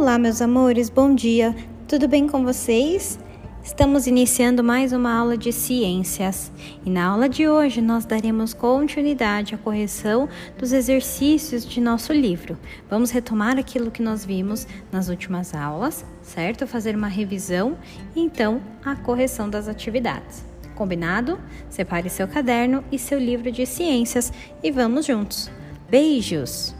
Olá, meus amores, bom dia. Tudo bem com vocês? Estamos iniciando mais uma aula de ciências e na aula de hoje nós daremos continuidade à correção dos exercícios de nosso livro. Vamos retomar aquilo que nós vimos nas últimas aulas, certo? Fazer uma revisão e então a correção das atividades. Combinado? Separe seu caderno e seu livro de ciências e vamos juntos. Beijos!